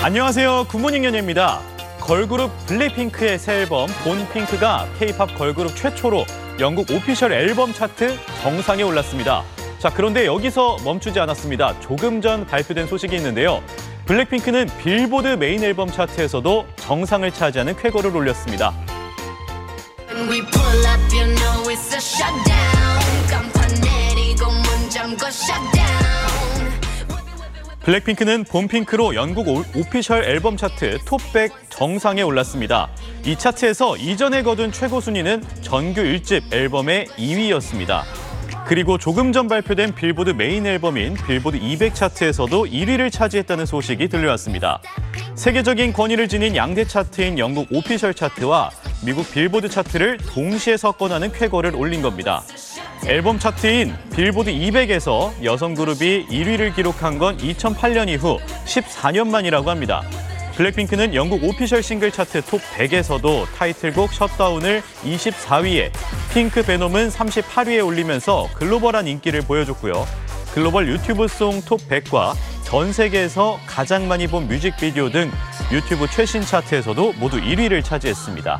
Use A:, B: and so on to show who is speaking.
A: 안녕하세요. 굿모닝 연예입니다. 걸그룹 블랙핑크의 새 앨범 본핑크가 K-팝 걸그룹 최초로 영국 오피셜 앨범 차트 정상에 올랐습니다. 자, 그런데 여기서 멈추지 않았습니다. 조금 전 발표된 소식이 있는데요. 블랙핑크는 빌보드 메인 앨범 차트에서도 정상을 차지하는 쾌거를 올렸습니다. 블랙핑크는 Born Pink로 영국 오- official 앨범 차트 톱100 정상에 올랐습니다. 이 차트에서 이전에 거둔 최고 순위는 정규 1집 앨범의 2위였습니다. 그리고 조금 전 발표된 빌보드 메인 앨범인 빌보드 200 차트에서도 1위를 차지했다는 소식이 들려왔습니다. 세계적인 권위를 지닌 양대 차트인 영국 official 차트와 미국 빌보드 차트를 동시에 석권하는 쾌거를 올린 겁니다. 앨범 차트인 빌보드 200에서 여성 그룹이 1위를 기록한 건 2008년 이후 14년 만이라고 합니다. 블랙핑크는 영국 official 싱글 차트 톱 100에서도 타이틀곡 Shut Down을 24위에, Pink Venom은 38위에 올리면서 글로벌한 인기를 보여줬고요. 글로벌 유튜브 song 톱 100과 전 세계에서 가장 많이 본 뮤직비디오 등 유튜브 최신 차트에서도 모두 1위를 차지했습니다.